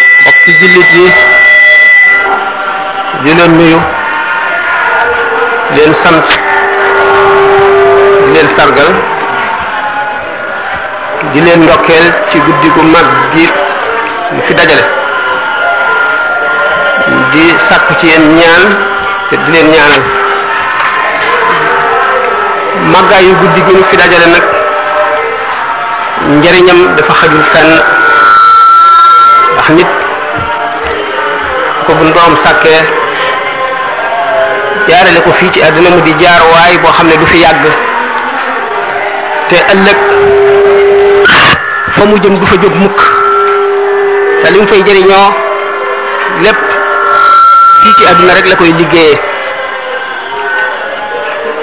mbokki jullit yi di leen nuyu leen sant di leen sargal di leen ndokkeel ci guddi gu mag gi ñu fi dajale di sàkku ci yéen ñaan te di leen ñaanal màggaayu guddi gi ñu fi dajale nag njariñam dafa xajul fenn ndax nit ko buñ borom sàkkee jaarale ko fii ci àdduna mu di jaar waay boo xam ne du fi yàgg te ëllëg fa mu jëm du fa jóg mukk te li mu fay jëriñoo lépp fii ci àdduna rek la koy liggéeyee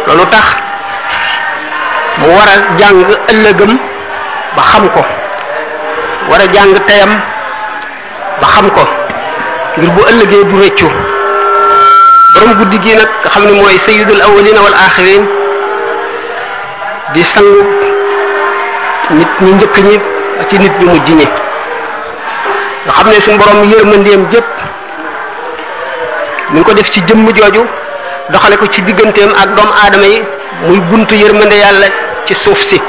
loolu tax mu war a jàng ëllëgëm ba xam ko war a jàng teyam ba xam ko ngir bu ëllëgee du rëccu borom guddi gi nag nga xam ne mooy sayyidul awwalina wal axirin di sangu nit ñu njëkk ñi ci nit ñu mujj ñi nga xam ne suñu borom yërmandeem jëpp mi ngi ko def ci jëmm jooju doxale ko ci digganteem ak doomu aadama yi muy buntu yërmande yàlla ci suuf si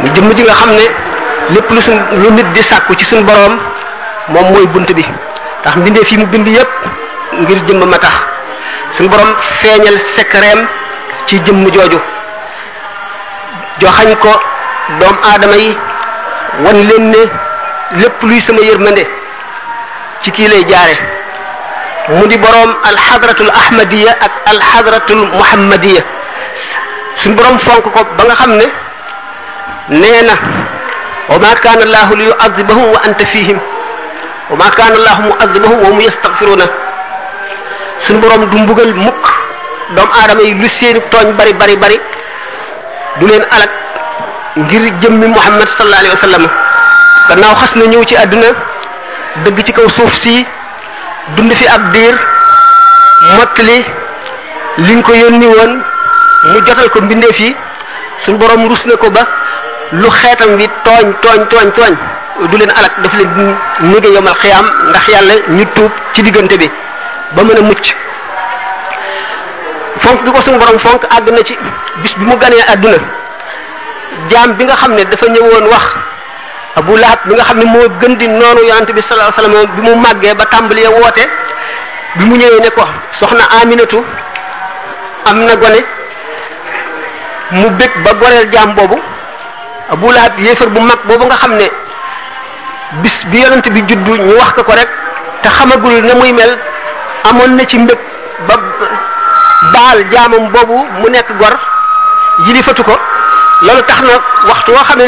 mu jëmm ji nga xam ne lépp lu suñ lu nit di sàkku ci suñ boroom moom mooy bunt bi ndax mbindeef yi mu bind yépp ngir jëmm ma tax suñ boroom feeñal sekkareem ci jëmm jooju joxañ ko doom aadama yi wan leen ne lépp luy sama yërmande ci kii lay jaare mu di boroom alxadratul ahmadiya ak alxadratul muhammadiya suñ boroom fonk ko ba nga xam ne nee na wa ma kaana allahu li yuadibahum wa anta fihim wa ma kaana allahu mu'adhibahum wa hum yastaghfiruna suñu borom du mbugal mukk doomu aadama yi lu seeni tooñ bari bari bari du leen alak ngir jëmmi muhammad sallallahu alayhi wa sallam gannaaw xas na ñëw ci àdduna dëgg ci kaw suuf si dund fi ab diir mottali liñ ko yónni woon mu jotal ko mbindeef yi suñ borom rus na ko ba lu xeetam bi tooñ tooñ tooñ tooñ du leen alak daf leen di nuge yomal xiyaam ndax yàlla ñu tuub ci diggante bi ba mën a mucc fonk bi ko suñu borom fonk àgg na ci bis bi mu ganee àdduna jaam bi nga xam ne dafa ñëwoon wax abu lahab bi nga xam ne moo gën di noonu yonante bi sallallahu alayhi wasallam bi mu màggee ba tàmbalee woote bi mu ñëwee ne ko soxna aminatu am na gone mu bég ba goreel jaam boobu Abu Lahab yéefar bu mag boobu nga xam ne bis bi yonent bi juddu ñu wax ko ko rek te xamagul na muy mel amoon na ci mbég ba baal jaamam boobu mu nekk gor yilifatu ko loolu tax na waxtu woo xam ne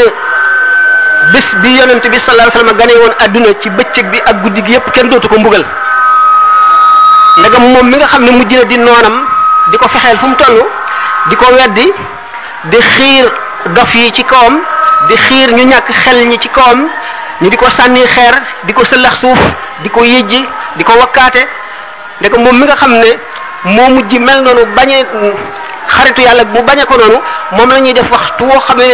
bis bi yonent bi sallallahu alayhi wasallam gane woon adduna ci bëccëg bi ak guddi gi yépp kenn dootu ko mbugal ndegam moom mi nga xam ne mujj na di noonam di ko fexeel fu mu toll di ko weddi di xiir dof yi ci kawam di xiir ñu ñàkk xel ñi ci kawam ñu di ko sànni xeer di ko sëllax suuf di ko yëjji di ko wakkaate ndegam moom mi nga xam ne moo mujj mel noonu bañe xaritu yàlla bu bañe ko noonu moom la ñuy def waxtu woo xam ne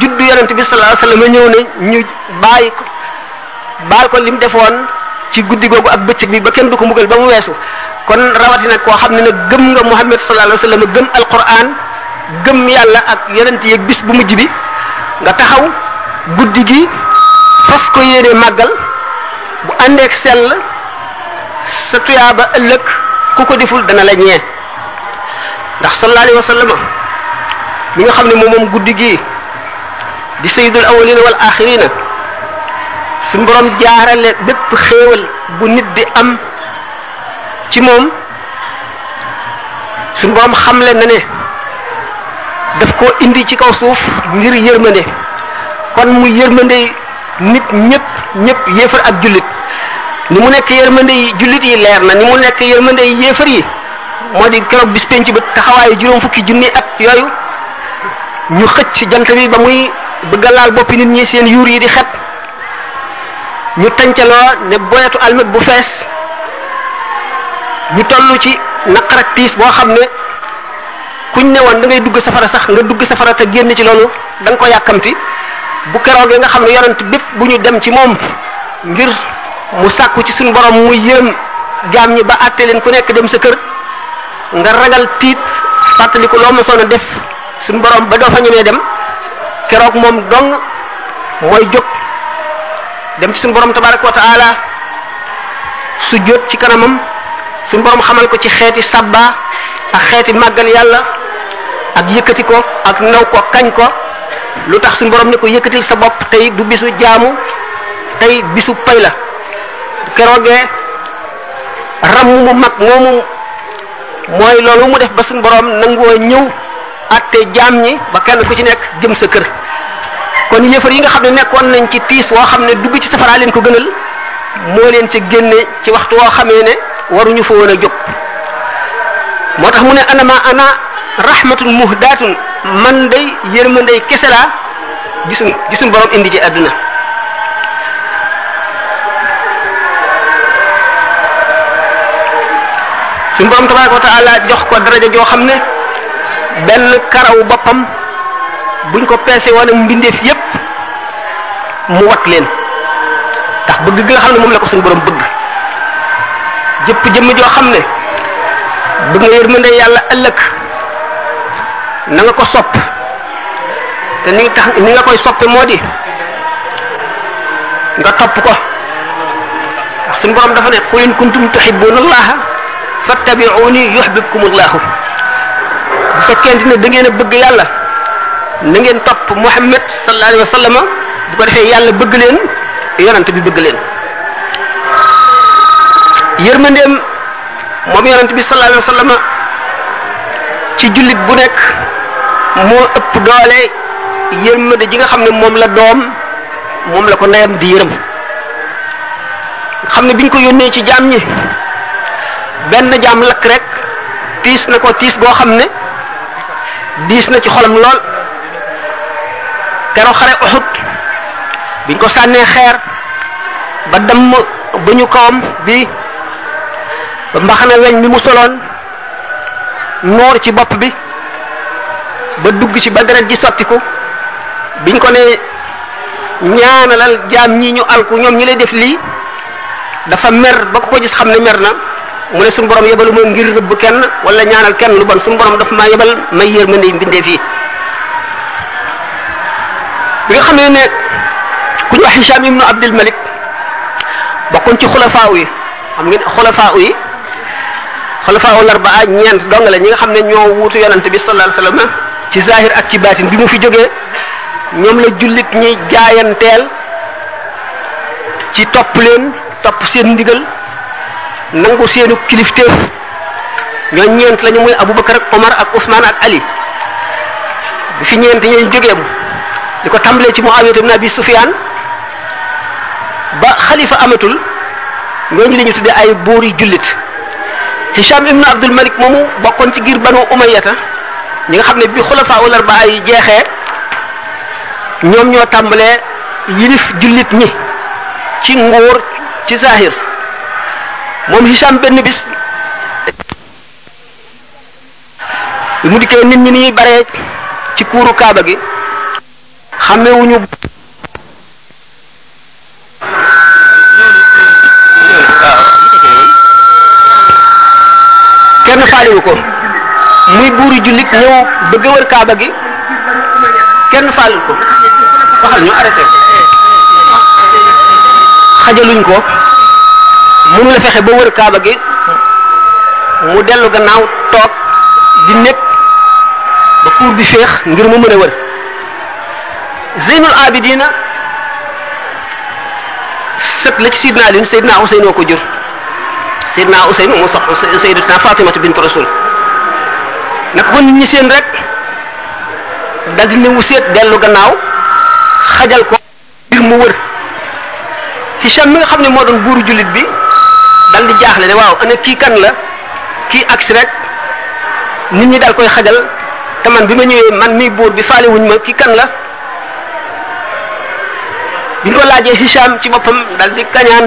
juddu yonent bi sallallahu alayhi wasallam ñëw ne ñu bàyyi ko baal ko lim defoon ci guddi googu ak bëccëg bi ba kenn du ko mbugal ba mu weesu kon rawatina koo xam ne nag gëm nga Muhammad sallallahu alayhi wasallam gëm alquran gëm yàlla ak yonent yeeg bis bu mujj bi nga taxaw guddi gi fas ko yéene màggal bu àndeek sell sa tuyaaba ëllëg ku ko deful dana la ñee ndax sallallahu alayhi wasallam mi nga xam ne moom moom guddi gi di sayyidul awwalina wal axirina suñ borom jaarale bépp xéewal bu nit di am ci moom suñ borom xamle na ne daf ko indi ci kaw suuf ngir yërmande kon mu yërmande nit ñëpp ñëpp yéefar ak jullit ni mu nekk yërmande yi jullit yi leer na ni mu nekk yërmande yi yéefar yi moo di keroog bis penc ba taxawaayu juróom fukki junni at yooyu ñu xëcc jant bi ba muy bëgg a laal boppi nit ñi seen yuur yi di xet ñu tàncaloo ne boyetu almet bu fees ñu toll ci naqar ak tiis boo xam ne kuñ ne woon da ngay dugg safara sax nga dugg safara te génn ci loolu da nga ko yàkkamti bu keroogee nga xam ne yonent bépp bu ñu dem ci moom ngir mu sàkku ci suñu borom mu yërëm jaam ñi ba àtte leen ku nekk dem sa kër nga ragal tiit fàttaliku loo mosoon a def suñu borom ba doo fa ñemee dem keroog moom dong mooy jóg dem ci suñu borom tabaraka wa taala su jot ci kanamam suñu borom xamal ko ci xeeti sabba ak xeeti màggal yàlla ak yëkkati ko ak naw ko kañ ko lu tax suñu borom ne ko yëkkatil sa bopp tey du bisu jaamu tey bisu pay la keroogee ram mu mag moomu mooy loolu mu def ba suñu borom nangoo ñëw atte jaam ñi ba kenn ku ci nekk jëm sa kër kon yëfar yi nga xam ne nekkoon nañ ci tiis woo xam ne dugg ci safaraa leen ko gënal moo leen ci génne ci waxtu woo xamee ne waruñu fa woon a jóg moo tax mu ne anama ana rahmatun muhdatun man day yërmandey kese laa gisu gisuñ borom indi ci àdduna suñ borom tabaraka wa taala jox ko daraja joo xam ne benn karaw boppam buñ ko peese woon mbindeef yépp mu wat leen ndax bëgg gi nga xam ne moom la ko suñu borom bëgg jëpp jëmm joo xam ne bëgg nga yërmande yàlla ëllëg na nga ko sopp te ni nga tax ni nga koy soppe moo di nga topp ko ndax suñu borom dafa ne qul in kuntum tuhibbuna allaha fattabi'uni yuhibbukum allahu bu fekkente ne da ngeen a bëgg yàlla na ngeen topp Muhammad sallallahu alayhi wa sallam bu ko defee yàlla bëgg leen yonent bi bëgg leen yërmandeem moom yonent bi sallallahu alayhi wa sallam ci jullit bu nekk moo ëpp doole yërmande ji nga xam ne moom la doom moom la ko ndeyam di yërëm xam ne biñ ko yónnee ci jaam ñi benn jaam lakk rek tiis na ko tiis goo xam ne diis na ci xolam lool kero xare Uhud biñ ko sànnee xeer ba damm ba ñu kawam bi ba mbaxana weñ mi mu soloon noor ci bopp bi ba dugg ci ba deret ji sottiku biñ ko ne ñaanalal jaam ñi ñu alku ñoom ñi lay def lii dafa mer ba ko ko gis xam ne mer na mu ne suñu borom yebalu ma ngir rëbb kenn wala ñaanal kenn lu bon suñu borom dafa maa yebal may yërmande mbindee fii bi nga xam ne ne ku ñu wax Hisham ibnu Abdul Malik bokkoon ci xulafaa yi xam ngeen xulafaa yi xulafaa ul arbaa ñeent dong la ñi nga xam ne ñoo wuutu yonante bi sallallahu alayhi wasallam ci zahir ak ci baatin bi mu fi jógee ñoom la jullit ñi jaayanteel ci topp leen topp seen ndigal nangu seenu kilifteef ñoo ñeent lañu muy Abubakar ak Omar ak Ousmane ak Ali bi fi ñeent ñooñu jógee di ko tàmbalee ci Muawiya ibn Abi Sufyan ba xalifa amatul ñooñu la ñu tuddee ay buur yi jullit Hisham ibn Abdul Malik moomu bokkoon ci giir Banu Umayyata ñi nga xam ne bi xulafaa ul arbaa yi jeexee ñoom ñoo tàmbalee yilif jullit ñi ci nguur ci zahir moom Hisham benn bis bi mu dikkee nit ñi ni ñuy baree ci kuuru kaaba gi xamewuñu kenn faaliwu ko muy buuri jullit ñëw bëgg wër kaaba gi kenn faalul ko waxal ñu arrêté xajaluñ ko mënu la fexe ba wër kaaba gi mu dellu gannaaw toog di nekk ba pour bi féex ngir mu mën a wër Zeynul Abidina sët la ci Sidna Alioune Seydina Ousseynou ko jur Seydina Ousseynou moo sox Seydatuna Fatimatu bint Rasul naka ko nit ñi seen rek daldi ne wuseet dellu gannaaw xajal ko ngir mu wër Hisham mi nga xam ne moo doon buuru jullit bi daldi jaaxle ne waaw ana kii kan la kii agsi rek nit ñi daal koy xajal te man bi ma ñëwee man mii buur bi faale wuñ ma kii kan la bi ñu ko laajee Hisham ci boppam daldi kañaan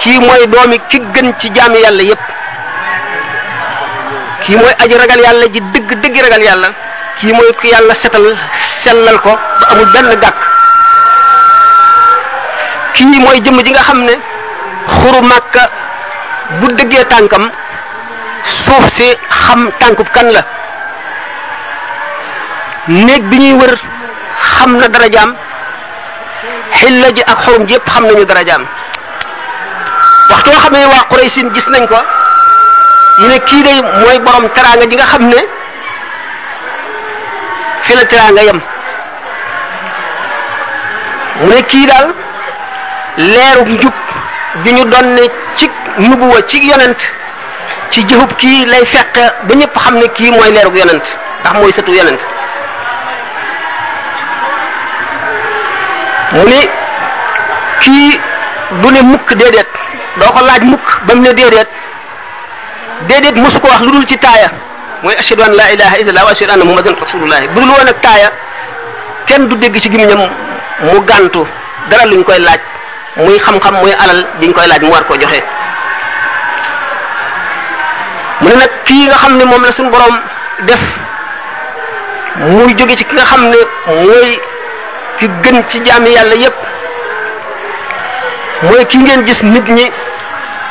kii mooy doomi ki gën ci jaami yàlla yépp kii mooy aji ragal yàlla ji dëgg dëgg ragal yàlla kii mooy ku yàlla setal sellal ko ba amul benn gàkk kii mooy jëmm ji nga xam ne xuru màkka bu dëggee tànkam suuf si xam tànkub kan la néeg bi ñuy wër xam na darajaam xilla ji ak xorom ji yépp xam nañu darajaam waxtu woo xam ne waa Quraysin gis nañ ko ñu ne kii day mooy borom teraanga ji nga xam ne fi la teraanga yem mu ne kii daal leeru njub bi ñu doon ne ci nubuwa ci yonent ci jëxub kii lay fekk ba ñëpp xam ne kii mooy leerug yonent ndax mooy sëtu yonent mu ne kii du ne mukk déedéet doo ko laaj mukk ba mu ne déedéet déedéet mosu ko wax lu dul ci taaya mooy ashhadu an la ilaha illallah wa ashhadu anna muhammadan rasulullah bu dul woon ak taaya kenn du dégg ci gémmiñam mu gàntu dara luñ koy laaj muy xam-xam muy alal biñ koy laaj mu war koo joxe mu ne nag kii nga xam ne moom la suñu boroom def muy jóge ci ki nga xam ne mooy ki gën ci jaami yàlla yépp mooy ki ngeen gis nit ñi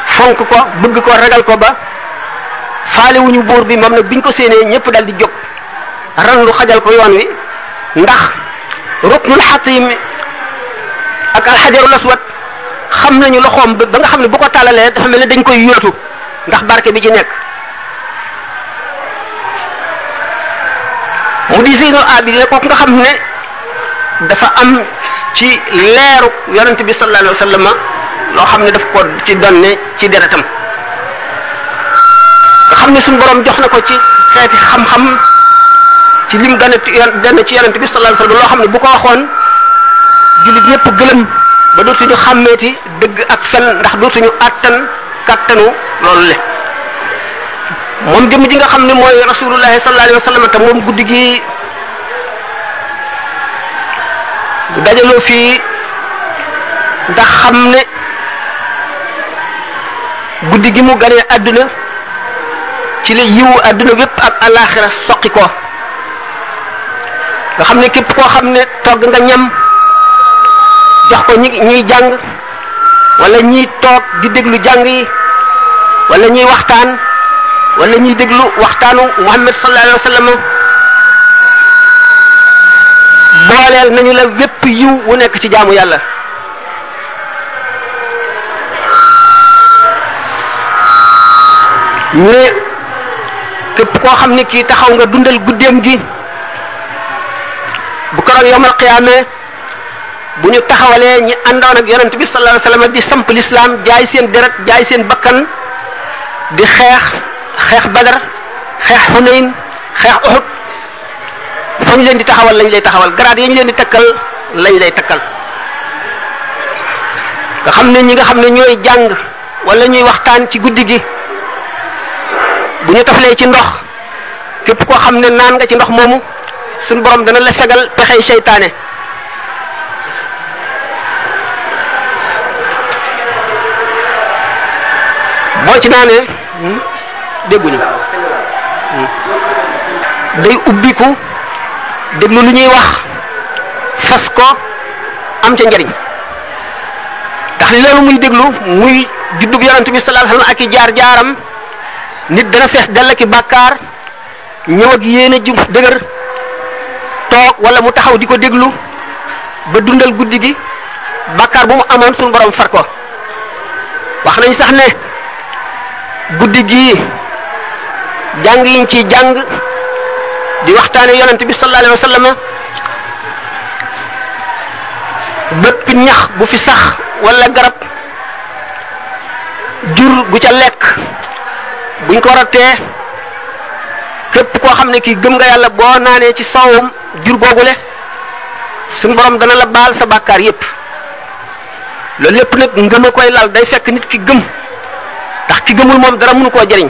fonk ko bëgg ko ragal ko ba faale wuñu buur bi moom nag biñ ko séenee ñépp dal di jóg ran lu xajal ko yoon wi ndax ruknul xatim ak alxajarul aswad xam nañu loxoom ba nga xam ne bu ko tàllalee dafa mel ne dañ koy yóotu ndax barke bi ci nekk mu di Zeynul Abidin kooku nga xam ne dafa am ci leeru yonent bi sallallahu alayhi wa sallam loo xam ne daf ko ci donne ci deretam nga xam ne suñu borom jox na ko ci xeeti xam-xam ci lim gën a denn ci yonent bi sallallahu alayhi wasallam loo xam ne bu ko waxoon jullit ñëpp gëlëm ba dootuñu xàmmeeti dëgg ak fen ndax dootuñu àttan kàttanu loolu le moom jëmm ji nga xam ne mooy rasulullahi sallallahu alayhi wasallam te moom guddi gi dajaloo fii ndax xam ne guddi gi mu ganee àdduna ci la yiwu àdduna bépp ak alaaxira soqi ko nga xam ne képp koo xam ne togg nga ñam jox ko ñi ñuy jàng wala ñiy toog di déglu jàng yi wala ñiy waxtaan wala ñiy déglu waxtaanu Muhammad sallallahu alayhi wa sallam booleel nañu la wépp yiw wu nekk ci jaamu yàlla ñu ne képp koo xam ne kii taxaw nga dundal guddeem gi bu keroog yowmal qiyaamee bu ñu taxawalee ñi àndoon ak yonent bi sallallahu alayhi wasallam di samp lislaam jaay seen deret jaay seen bakkan di xeex xeex badar xeex xunayn xeex uxut fa ñu leen di taxawal lañ lay taxawal garaat ya ñu leen di takkal lañ lay takkal nga xam ne ñi nga xam ne ñooy jàng wala ñuy waxtaan ci guddi gi bu ñu tafalee ci ndox képp koo xam ne naan nga ci ndox moomu suñu borom dana la fegal pexey seytaane boo ci naanee hmm, dégguñu hmm. day ubbiku déglu lu ñuy wax fas ko am ca njariñ ndax loolu muy déglu muy juddub yonent bi sallallahu alayhi wasallam ak i jaar jaaram nit dana fees dell ki bàkkaar ñëw ak yéene ju dëgër toog wala mu taxaw di ko déglu ba dundal guddi gi bàkkaar bu mu amoon suñu borom far ko wax nañ sax ne guddi gii jàng yiñ ci jàng di waxtaane yonent bi sallallahu alayhi wa sallam bépp ñax bu fi sax wala garab jur gu ca lekk buñ ko rattee képp koo xam ne kii gëm nga yàlla boo naanee ci sawum jur googule suñ borom dana la baal sa bàkkaar yépp loolu lépp nag ngëm a koy lal day fekk nit ki gëm ndax ki gëmul moom dara mënu koo jariñ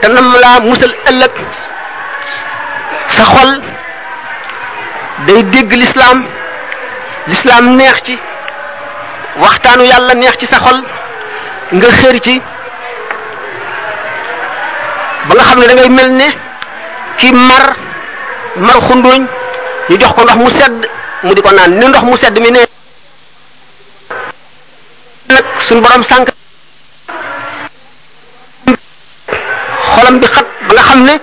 te nam laa musal ëllëg sa xol day dégg lislaam lislaam neex ci waxtaanu yàlla neex ci sa xol nga xër ci ba nga xam ne dangay mel ne ki mar mar xunduñ ñu jox ko ndox mu sedd mu di ko naan ni ndox mu sedd mi ne nag suñu borom sànq xolam bi xat ba nga xam ne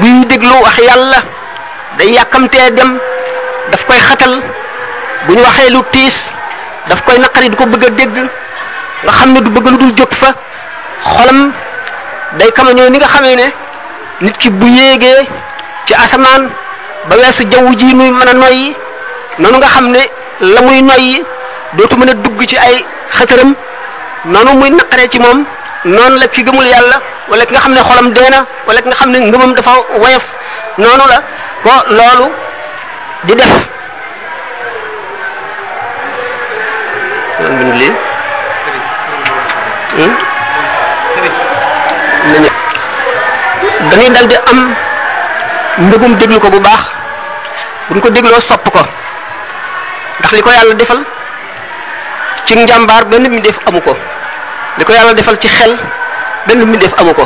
buy déglu wax yàlla day yàkkamtee dem daf koy xatal bu ñu waxee lu tiis daf koy naqari du ko bëgg a dégg nga xam ne du bëgg lu dul jóg fa xolam day kama ñëw ni nga xamee ne nit ki bu yéegee ci asamaan ba weesu jaww ji muy mën a noyyi noonu nga xam ne la muy noyyi dootu mën a dugg ci ay xëtëram noonu muy naqaree ci moom noonu la ki gëmul yàlla wala ki nga xam ne xolam dee na wala ki nga xam ne ngëmam dafa woyof noonu la ko loolu di def lii dañuy dal di am mbëggum déglu ko bu baax buñ ko dégloo sopp ko ndax li ko yàlla defal ci njàmbaar benn mi def amu ko li ko yàlla defal ci xel benn mi def amu ko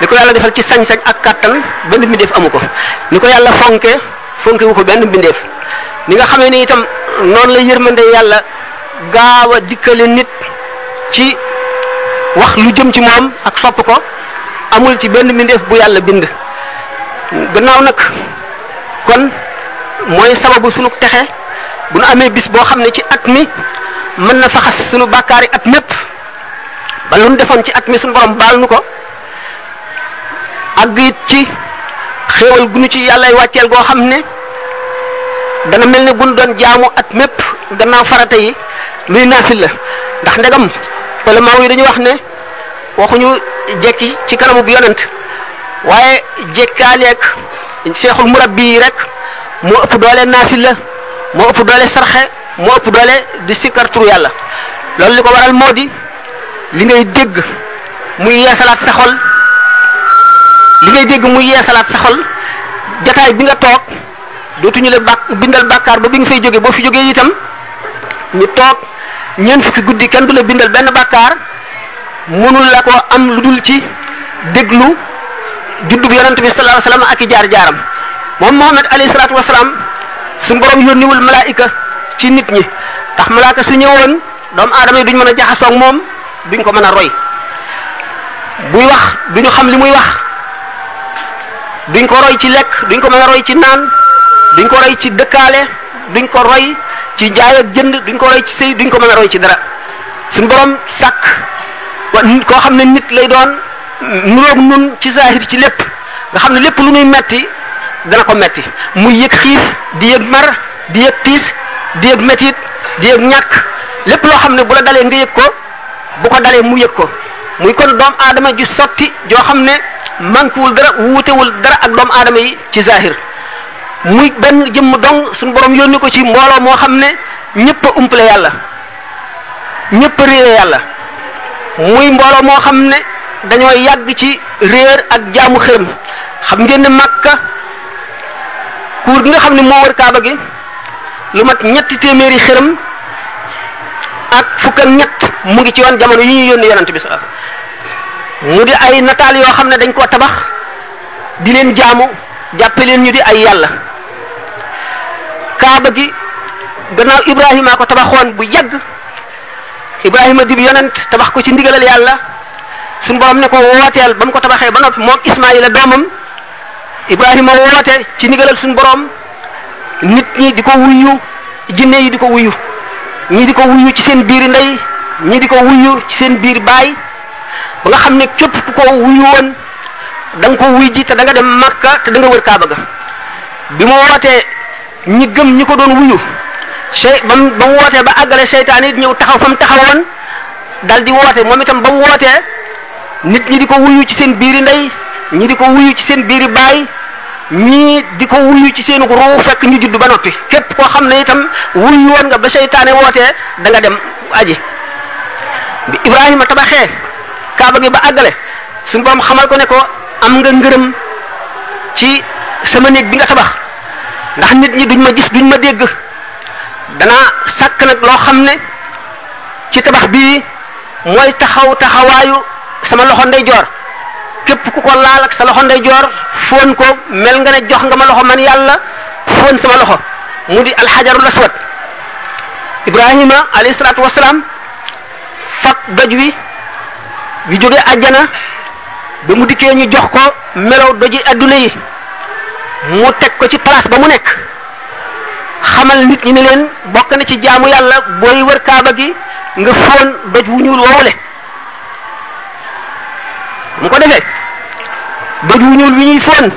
li ko yàlla defal ci sañ-sañ ak kàttan benn mi def amu ko ni ko yàlla fonke fonke wu ko benn mbindeef ni nga xamee ni itam noonu la yërmande yàlla gaaw a dikkale nit ci wax lu jëm ci moom ak sopp ko amul ci benn mbindeef bu yàlla bind gannaaw nag kon mooy sababu sunu texe bu nu amee bis boo xam ne ci at mi mën na faxas sunu bàkkaari at mépp ba lu nu defoon ci at mi sunu borom baal nu ko ak it ci xéewal gunu ci yàllay wàcceel goo xam ne dana mel ne gunu doon jaamu at mépp gannaaw farata yi luy naafil la ndax ndegam wala maaw yi dañu wax ne waxuñu jekki ci kanamu bi yonent waaye jekkaaleeg seexul murabbi yi rek moo ëpp doole naafila moo ëpp doole sarxe moo ëpp doole di sikkar turu yàlla loolu li ko waral moo di li ngay dégg muy yeesalaat sa xol li ngay dégg muy yeesalaat sa xol jataay bi nga toog dootuñu la bàkk bindal bàkkaar ba bi nga fay jóge boo fi jógee itam ñu toog ñeent fukki guddi kenn du la bindal benn bàkkaar mënul la ko am lu dul ci déglu juddu bi yonent bi sallallahu alayhi wasallam ak i jaar jaaram moom Muhammad alayhi salaatu wasalaam su borom yónniwul malaayika ci nit ñi ndax malaaka su ñëwoon doomu aadama yi duñ mën a jaxasoo ak moom duñ ko mën a roy buy wax duñu xam li muy wax duñ ko roy ci lekk duñ ko mën a roy ci naan duñ ko roy ci dëkkaale duñ ko roy ci jaay ak jënd duñ ko roy ci sëy duñ ko mën a roy ci dara suñ borom sàkk wa koo xam ne nit lay doon nuroog nun ci zahir ci lépp nga xam ne lépp lu muy metti dana ko metti muy yëg xiif di yëg mar di yëg tiis di yëg métit di yëg ñàkk lépp loo xam ne bu la dalee nga yëg ko bu ko dalee mu yëg ko muy kon doom aadama ju sotti joo xam ne manquewul dara wuutewul dara ak doom aadama yi ci zahir muy benn jëmm dong suñu borom yónni ko ci mbooloo moo xam ne ñëpp a umpale yàlla ñëpp a réere yàlla muy mbooloo moo xam ne dañoo yàgg ci réer ak jaamu xërëm xam ngeen ne Makka kuur gi nga xam ne moo wër kaaba gi lu mat ñetti téeméeri xërëm ak fukk ak ñett mu ngi ci woon jamono yi ñuy yónni yonent bi sa mu di ay nataal yoo xam ne dañ koo tabax di leen jaamu jàppe leen ñu di ay yàlla kaaba gi gannaaw Ibrahima ko tabaxoon bu yàgg Ibrahima dib yonent tabax ko ci ndigalal yàlla suñu borom ne ko wooteel ba mu ko tabaxee ba noppi moom Ismaayila doomam Ibrahima woote ci ndigalal suñu borom nit ñi di ko wuyu jinne yi di ko wuyu ñii di ko wuyu ci seen biir ndey ñii di ko wuyu ci seen biir baay ba nga xam ne képp ku ko wuyu woon da nga ko wuy ji te da nga dem Makka te da nga wër Kaaba ga bi mu wootee ñi gëm ñi ko doon wuyu sey ba mu ba mu wootee ba àggale seytaan yi ñëw taxaw fa mu taxawoon dal di woote moom itam ba mu wootee nit ñi di ko wuyu ci seen biiri ndey ñi di ko wuyu ci seen biiri baay ñii di ko wuyu ci seen ruu fekk ñu judd ba noppi képp koo xam ne itam wuyu woon nga ba seytaane wootee da nga dem aji bi Ibrahima tabaxee kaaba gi ba àggale suñu borom xamal ko ne ko am nga ngërëm ci sama néeg bi nga tabax ndax nit ñi duñ ma gis duñ ma dégg danaa sàkk nag loo xam ne ci tabax bii mooy taxaw taxawaayu sama loxo ndeyjoor képp ku ko laal ak sa loxo ndeyjoor foon ko mel nga ne jox nga ma loxo man yàlla foon sama loxo mu di alxajarul aswad ibrahima alayhi salaatu wasalaam fab doj wi wi jóge àjjana ba mu dikkee ñu jox ko melow doji adduna yi mu teg ko ci place ba mu nekk xamal nit ñi ne leen bokk na ci jaamu yàlla booy wër kaaba gi nga fóon doj wu ñuul woowule mu ko defee doj wu ñuul wi ñuy fóon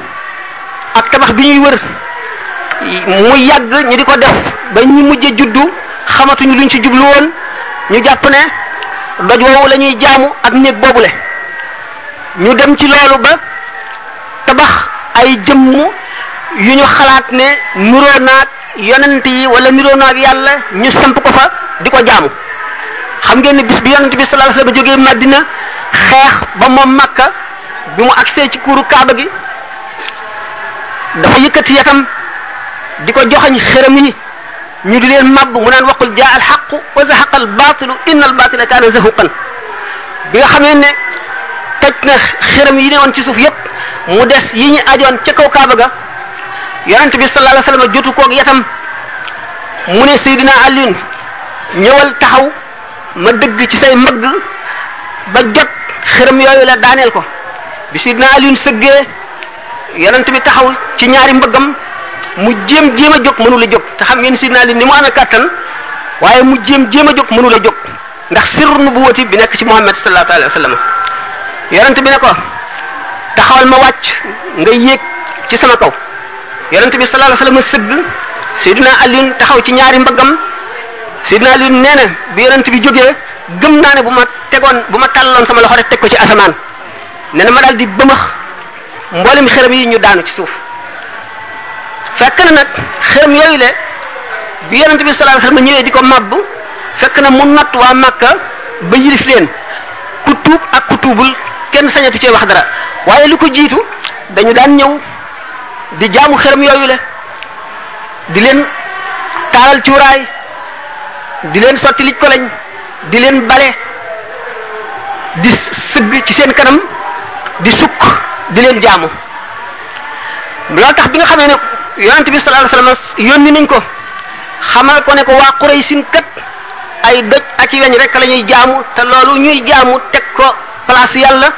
ak tabax bi ñuy wër mu yàgg ñu di ko def ba ñu mujje juddu xamatuñu luñ ci jublu woon ñu jàpp ne doj woowu la ñuy jaamu ak néeg boobule ñu dem ci loolu ba tabax ay jëmm yu ñu xalaat ne nuroo naag yonent yi wala nuroo naag yàlla ñu samp ko fa di ko jaamu xam ngeen ne bis bi yonent bi sallallahu alayhi wasallam jógee Madina xeex ba moom Makka bi mu agsee ci kuuru Kaaba gi dafa yëkkati yatam di ko joxañ xërëm yi ñu di leen màbb mu naan waqul jaa al xaqu wa zahaqa al baatilu inna al baatila kaana zahuqan bi nga xamee ne toj na xërëm yi ne woon ci suuf yépp mu des yi ñu ajoon ca kaw kaaba ga yonent bi sallallahu alayhi wasallam jotu koog yatam mu ne Seydina Alioune ñëwal taxaw ma dëgg ci say mbëgg ba jot xërëm yooyu la daaneel ko bi Seydina Alioune sëggee yonent bi taxaw ci ñaari mbëggam mu jéem jéem a jóg mënul a jóg te xam ngeen si naa li ni mu amee kàttan waaye mu jéem jéem a jóg mënul a jóg ndax sirru nubuwati bi nekk ci Muhammad sallallahu alayhi wa sallam yonent bi ne ko taxawal ma wàcc nga yéeg ci sama kaw yonent bi sallallahu alayhi wa sallam sëgg Seydina Alioune taxaw ci ñaari mbaggam Seydina Alioune nee na bi yonent bi jógee gëm naa ne bu ma tegoon bu ma tàlloon sama loxo rek teg ko ci asamaan nee na ma daal di bëmax mboolem xërëm yi ñu daanu ci suuf fekk na nag xërëm yooyu le bi yonent bi sallallahu alayhi wasallam ñëwee di ko màbb fekk na mu natt waa Makka ba yilif leen ku tuub ak ku tuubul kenn sañatu cee wax dara waaye lu ko jiitu dañu daan ñëw di jaamu xërëm yooyu le di leen taalal cuuraay di leen sotti lij ko lañ di leen bale di sëgg ci seen kanam di sukk di leen jaamu loolu tax bi nga xamee ne yonent bi sallallahu alayhi wasallam yónni nañ ko xamal ko ne ko waa Quraysin kat ay doj ak i weñ rek la ñuy jaamu te loolu ñuy jaamu teg ko place yàlla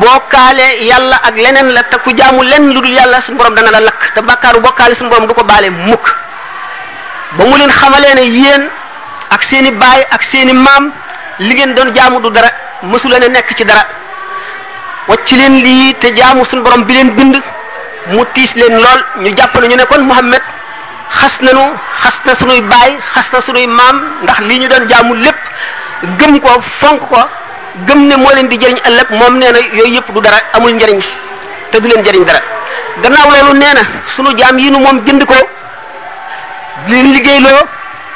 bokkaale yàlla ak leneen la te ku jaamu lenn lu dul yàlla suñu borom dana la lakk te bàkkaaru bokkaale suñu borom du ko baale mukk ba mu leen xamalee ne yéen ak seeni baay ak seeni maam li ngeen doon jaamu du dara mësu leen a nekk ci dara wacc leen lii te jaamu suñu borom bi leen bind mu tiis leen lool ñu jàpp nañu ne kon Muhammad xas nañu xas na sunuy baay xas na sunuy maam ndax lii ñu doon jaamu lépp gëm ko fonk ko gëm ne moo leen di jëriñ ëllëg moom nee na yooyu yëpp du dara amul njëriñ te du leen jëriñ dara gannaaw loolu nee na sunu jaam yi nu moom jënd ko di leen liggéeyloo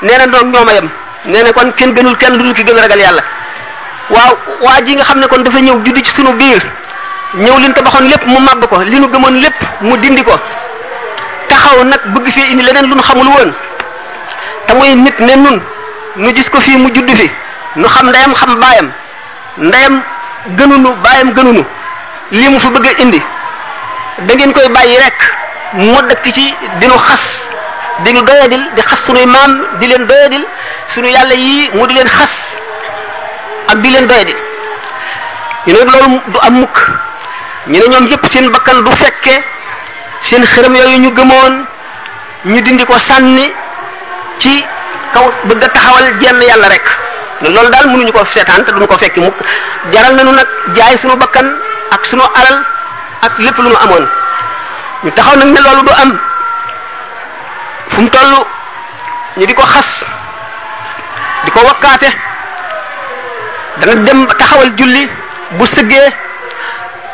nee na doog ñoom a yem nee na kon kenn gënul kenn lu dul ki gën a ragal yàlla waaw waa ji nga xam ne kon dafa ñëw juddu ci sunu biir ñëw li ñu tabaxoon lépp mu màbb ko li nu gëmoon lépp mu dindi ko taxaw nag bëgg fee indi leneen lu nu xamul woon te muy nit ne nun nu gis ko fii mu judd fi nu xam ndeyam xam baayam ndeyam gënunu baayam gënunu lii mu fi bëgg a indi da ngeen koy bàyyi rek mu dëkk ci dinu xas dinu doyadil di xas sunuy maam di leen doyadil sunu yàlla yii mu di leen xas ak di leen doyadil ñu ne loolu du am mukk ñu ne ñoom yëpp seen bakkan du fekke seen xërëm yooyu ñu gëmoon ñu dindi ko sànni ci kaw bëgg a taxawal jenn yàlla rek loolu daal mënuñu ko seetaan te duñu ko fekki mukk jaral nañu nag jaay sunu bakkan ak sunu alal ak lépp lu nu amoon ñu taxaw nag ne loolu du am fu mu toll ñu di ko xas di ko wakkaate dana dem taxawal julli bu sëggee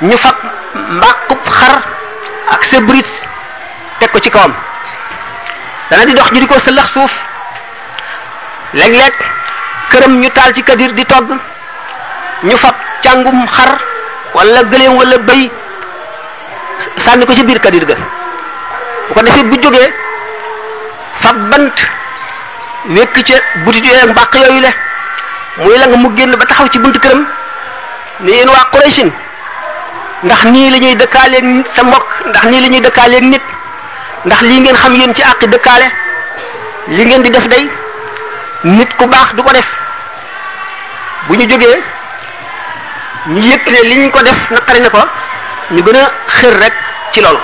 ñu fab mbàqub xar ak sa brit teg ko ci kawam dana di dox ñu di ko sëllax suuf léeg-léeg këram ñu taal ci kadir di togg ñu fab càngum xar wala gëléem wala bëy sànni ko ci biir kadir ga bu ko defee bu jógee fab bant wékk ca butit yooyu ak mbàq yooyu le muy la nga mu génn ba taxaw ci buntu këram ni yéen waa Qurayshin ndax nii la ñuy dëkkaaleeg sa mbokk ndax nii la ñuy dëkkaaleeg nit ndax lii ngeen xam yéen ci àqi dëkkaale li ngeen di def day nit ku baax du ko def bu ñu jógee ñu yëg ne li ñu ko def naqari na ko ñu gën a xër rek ci loolu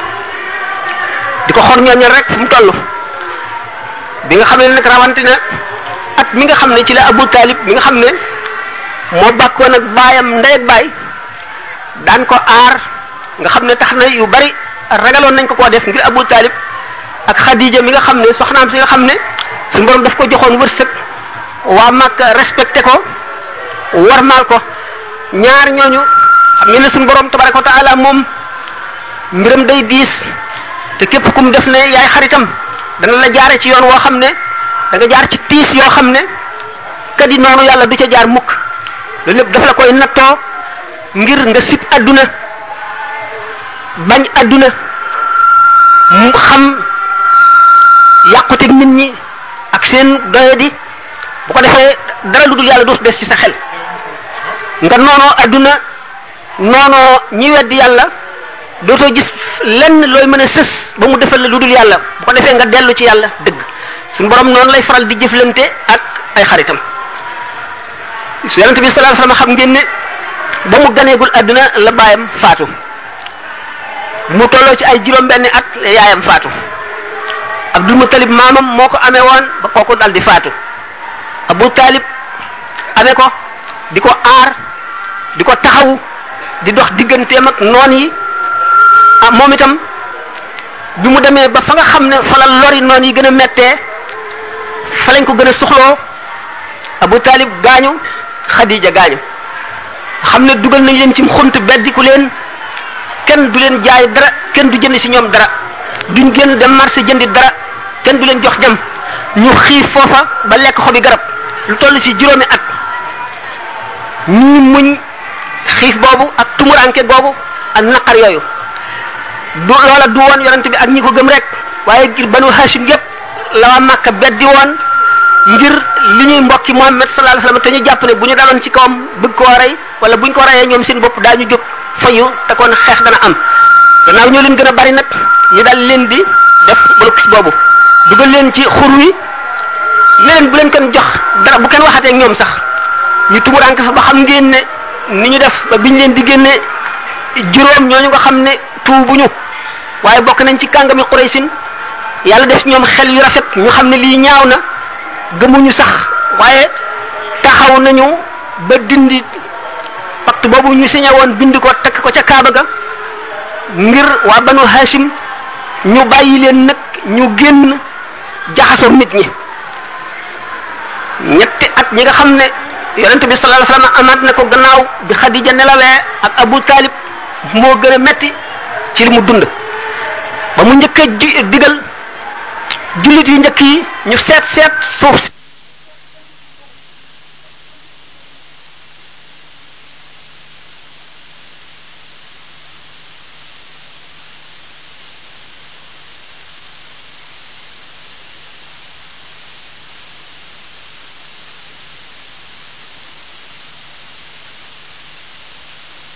di ko xor ñooñal rek fu mu toll bi nga xam ne nag rawante na at mi nga xam ne ci la Abu Talib mi nga xam ne moo bàkkoon ak baayam ndey ak baay daan ko aar nga xam ne tax na yu bari ragaloon nañ ko koo def ngir Abu Talib ak Khadija mi nga xam ne soxnaam si nga xam ne suñu borom daf ko joxoon wërsëg waa Makka respecté ko warmaal ko ñaar ñooñu xam ne suñu borom tabaraka wa taala moom mbiram day diis te képp kum def ne yaay xaritam dana la jaare ci yoon woo xam ne da nga jaar ci tiis yoo xam ne kat yi noonu yàlla du ca jaar mukk loolu lépp dafa la koy nattoo ngir nga sib àdduna bañ àdduna mu xam yàquteg nit ñi ak seen doyadi bu ko defee dara lu dul yàlla dootu des ci sa xel nga noonoo àdduna noonoo ñi weddi yàlla dootoo gis lenn looy mën a sës ba mu defal la lu dul yàlla bu ko defee nga dellu ci yàlla dëgg suñu borom noonu lay faral di jëflante ak ay xaritam su yonent bi sallallahu alayhi wasallam xam ngeen ne ba mu ganeegul àdduna la baayam faatu mu tolloo ci ay juróom-benni at yaayam faatu Abdul Muttalib maamam moo ko amee woon ba kooku dal di faatu Abu Talib amee ko di ko aar di ko taxawu di dox digganteem ak noon yi ah moom itam bi mu demee ba fa nga xam ne fa la lori noon yi gën a mettee fa lañ ko gën a soxloo Abu Talib gaañu Khadija gaañu xam ne dugal nañ leen ci xunt beddiku leen kenn du leen jaay dara kenn du jënd si ñoom dara duñ génn dem marché jëndi dara kenn du leen jox jam ñu xiif foofa ba lekk xobi garab lu toll ci juróomi at ñuy muñ xiif boobu ak tumuranke googu ak naqar yooyu du loola du woon yonent bi ak ñi ko gëm rek waaye ngir banu hashim yépp la waa Màkka beddi woon ngir li ñuy mbokki Muhammad sallallahu alayhi wasallam te ñu jàpp ne bu ñu daloon ci kawam bëgg koo rey wala bu ñu ko reyee ñoom seen bopp daañu jóg fayu te kon xeex dana am gannaaw ñoo leen gën a bari nag ñu dal leen di def blocus boobu dugal leen ci xur wi ne leen bu leen kenn jox dara bu kenn waxatee ak ñoom sax ñu tumuraanke fa ba xam ngeen ne ni ñu def ba biñ leen di génne juróom ñooñu nga xam ne tuubuñu waaye bokk nañ ci kàngami Quraysin yàlla def ñoom xel yu rafet ñu xam ne lii ñaaw na gëmuñu sax waaye taxaw nañu ba dindi pacte boobu ñu signé woon bind ko takk ko ca Kaaba ga ngir waa banu Hashim ñu bàyyi leen nag ñu génn jaxasoo nit ñi ñetti at ñi nga xam ne yonent bi sallallahu alayhi wasallam amaat na ko gannaaw bi Xadija nelawee ak Abu Talib moo gën a metti ci li mu dund ba mu njëkk a digal jullit yu njëkk yi ñu seet seet suuf si